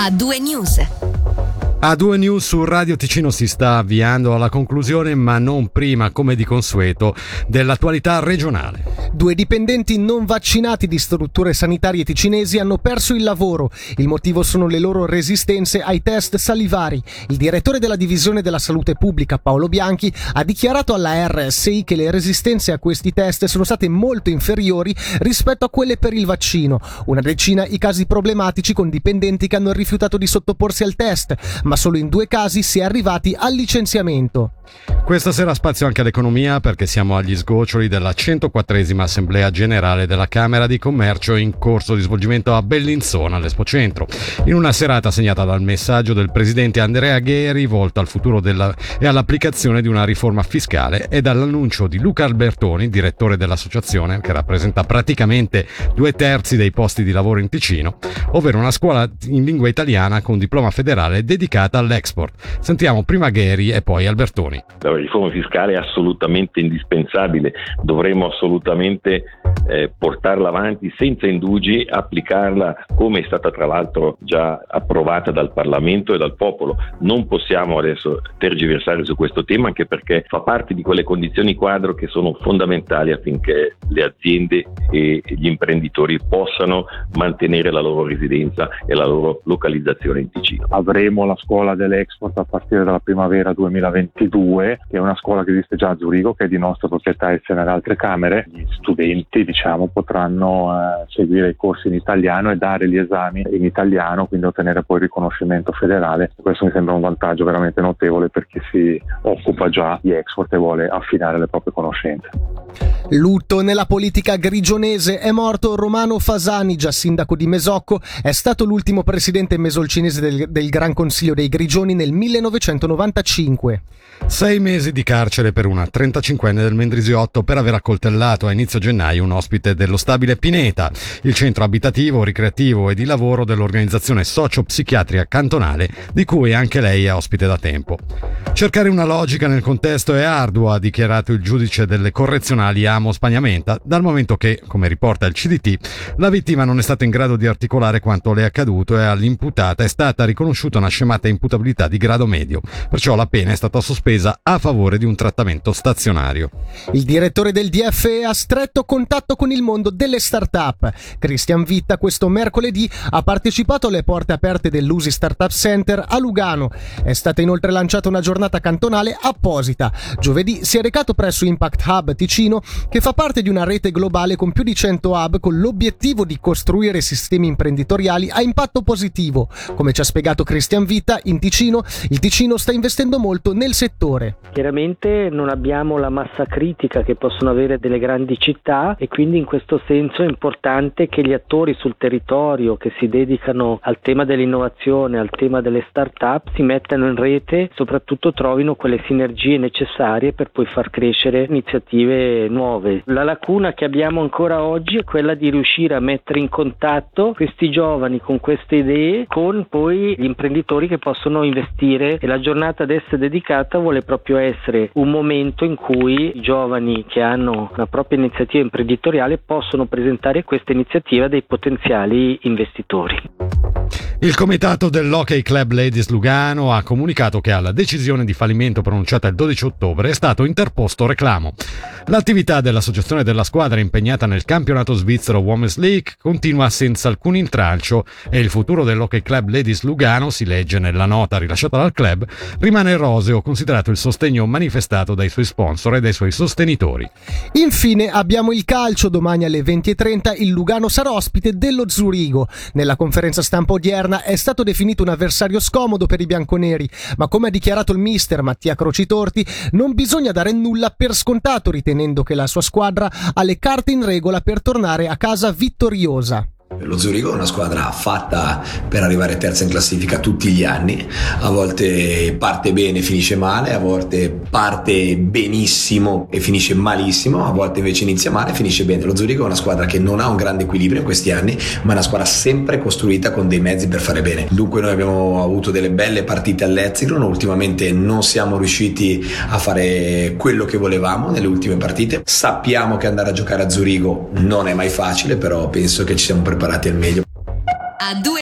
A due news. A due news su Radio Ticino si sta avviando alla conclusione, ma non prima, come di consueto, dell'attualità regionale. Due dipendenti non vaccinati di strutture sanitarie ticinesi hanno perso il lavoro. Il motivo sono le loro resistenze ai test salivari. Il direttore della divisione della salute pubblica, Paolo Bianchi, ha dichiarato alla RSI che le resistenze a questi test sono state molto inferiori rispetto a quelle per il vaccino. Una decina i casi problematici con dipendenti che hanno rifiutato di sottoporsi al test ma solo in due casi si è arrivati al licenziamento. Questa sera spazio anche all'economia perché siamo agli sgoccioli della 104esima Assemblea Generale della Camera di Commercio in corso di svolgimento a Bellinzona, all'Espo Centro. In una serata segnata dal messaggio del presidente Andrea Gheri volto al futuro della, e all'applicazione di una riforma fiscale e dall'annuncio di Luca Albertoni, direttore dell'associazione che rappresenta praticamente due terzi dei posti di lavoro in Ticino, ovvero una scuola in lingua italiana con diploma federale dedicata all'export. Sentiamo prima Gheri e poi Albertoni. La riforma fiscale è assolutamente indispensabile, dovremmo assolutamente permanente eh, portarla avanti senza indugi, applicarla come è stata tra l'altro già approvata dal Parlamento e dal popolo. Non possiamo adesso tergiversare su questo tema anche perché fa parte di quelle condizioni quadro che sono fondamentali affinché le aziende e gli imprenditori possano mantenere la loro residenza e la loro localizzazione in Ticino. Avremo la scuola dell'export a partire dalla primavera 2022, che è una scuola che esiste già a Zurigo, che è di nostra proprietà insieme ad altre camere. Gli studenti diciamo, potranno eh, seguire i corsi in italiano e dare gli esami in italiano, quindi ottenere poi il riconoscimento federale. Questo mi sembra un vantaggio veramente notevole per chi si occupa già di export e vuole affinare le proprie conoscenze. Lutto nella politica grigionese è morto Romano Fasani, già sindaco di Mesocco, è stato l'ultimo presidente mesolcinese del, del Gran Consiglio dei Grigioni nel 1995. Sei mesi di carcere per una 35enne del Mendrisiotto per aver accoltellato a inizio gennaio un ospite dello stabile Pineta, il centro abitativo, ricreativo e di lavoro dell'organizzazione socio-psichiatrica cantonale, di cui anche lei è ospite da tempo. Cercare una logica nel contesto è arduo, ha dichiarato il giudice delle correzionali Amo Spagnamenta, dal momento che, come riporta il CDT, la vittima non è stata in grado di articolare quanto le è accaduto e all'imputata è stata riconosciuta una scemata imputabilità di grado medio, perciò la pena è stata sospesa a favore di un trattamento stazionario. Il direttore del DFE ha stretto contatto con il mondo delle start-up. Christian Vitta questo mercoledì ha partecipato alle porte aperte dell'Usi Startup Center a Lugano. È stata inoltre lanciata una giornata cantonale apposita. Giovedì si è recato presso Impact Hub Ticino, che fa parte di una rete globale con più di 100 hub con l'obiettivo di costruire sistemi imprenditoriali a impatto positivo. Come ci ha spiegato Christian Vitta, in Ticino il Ticino sta investendo molto nel settore. Chiaramente non abbiamo la massa critica che possono avere delle grandi città e quindi in questo senso è importante che gli attori sul territorio che si dedicano al tema dell'innovazione, al tema delle start-up si mettano in rete, soprattutto trovino quelle sinergie necessarie per poi far crescere iniziative nuove. La lacuna che abbiamo ancora oggi è quella di riuscire a mettere in contatto questi giovani con queste idee con poi gli imprenditori che possono investire e la giornata ad essere dedicata vuole proprio essere un momento in cui i giovani che hanno una propria iniziativa imprenditoriale possono presentare questa iniziativa dei potenziali investitori. Il comitato dell'Hockey Club Ladies Lugano ha comunicato che alla decisione di fallimento pronunciata il 12 ottobre è stato interposto reclamo. L'attività dell'associazione della squadra impegnata nel campionato svizzero Women's League continua senza alcun intralcio e il futuro dell'Hockey Club Ladies Lugano, si legge nella nota rilasciata dal club, rimane roseo considerato il sostegno manifestato dai suoi sponsor e dai suoi sostenitori. Infine abbiamo il calcio, domani alle 20.30 il Lugano sarà ospite dello Zurigo. Nella conferenza stampa odierna è stato definito un avversario scomodo per i bianconeri, ma come ha dichiarato il mister Mattia Crocitorti, non bisogna dare nulla per scontato ritenendo che la sua squadra ha le carte in regola per tornare a casa vittoriosa. Lo Zurigo è una squadra fatta per arrivare terza in classifica tutti gli anni, a volte parte bene e finisce male, a volte parte benissimo e finisce malissimo, a volte invece inizia male e finisce bene. Lo Zurigo è una squadra che non ha un grande equilibrio in questi anni, ma è una squadra sempre costruita con dei mezzi per fare bene. Dunque noi abbiamo avuto delle belle partite all'Ezzicron, ultimamente non siamo riusciti a fare quello che volevamo nelle ultime partite. Sappiamo che andare a giocare a Zurigo non è mai facile, però penso che ci siamo preparati al meglio. A due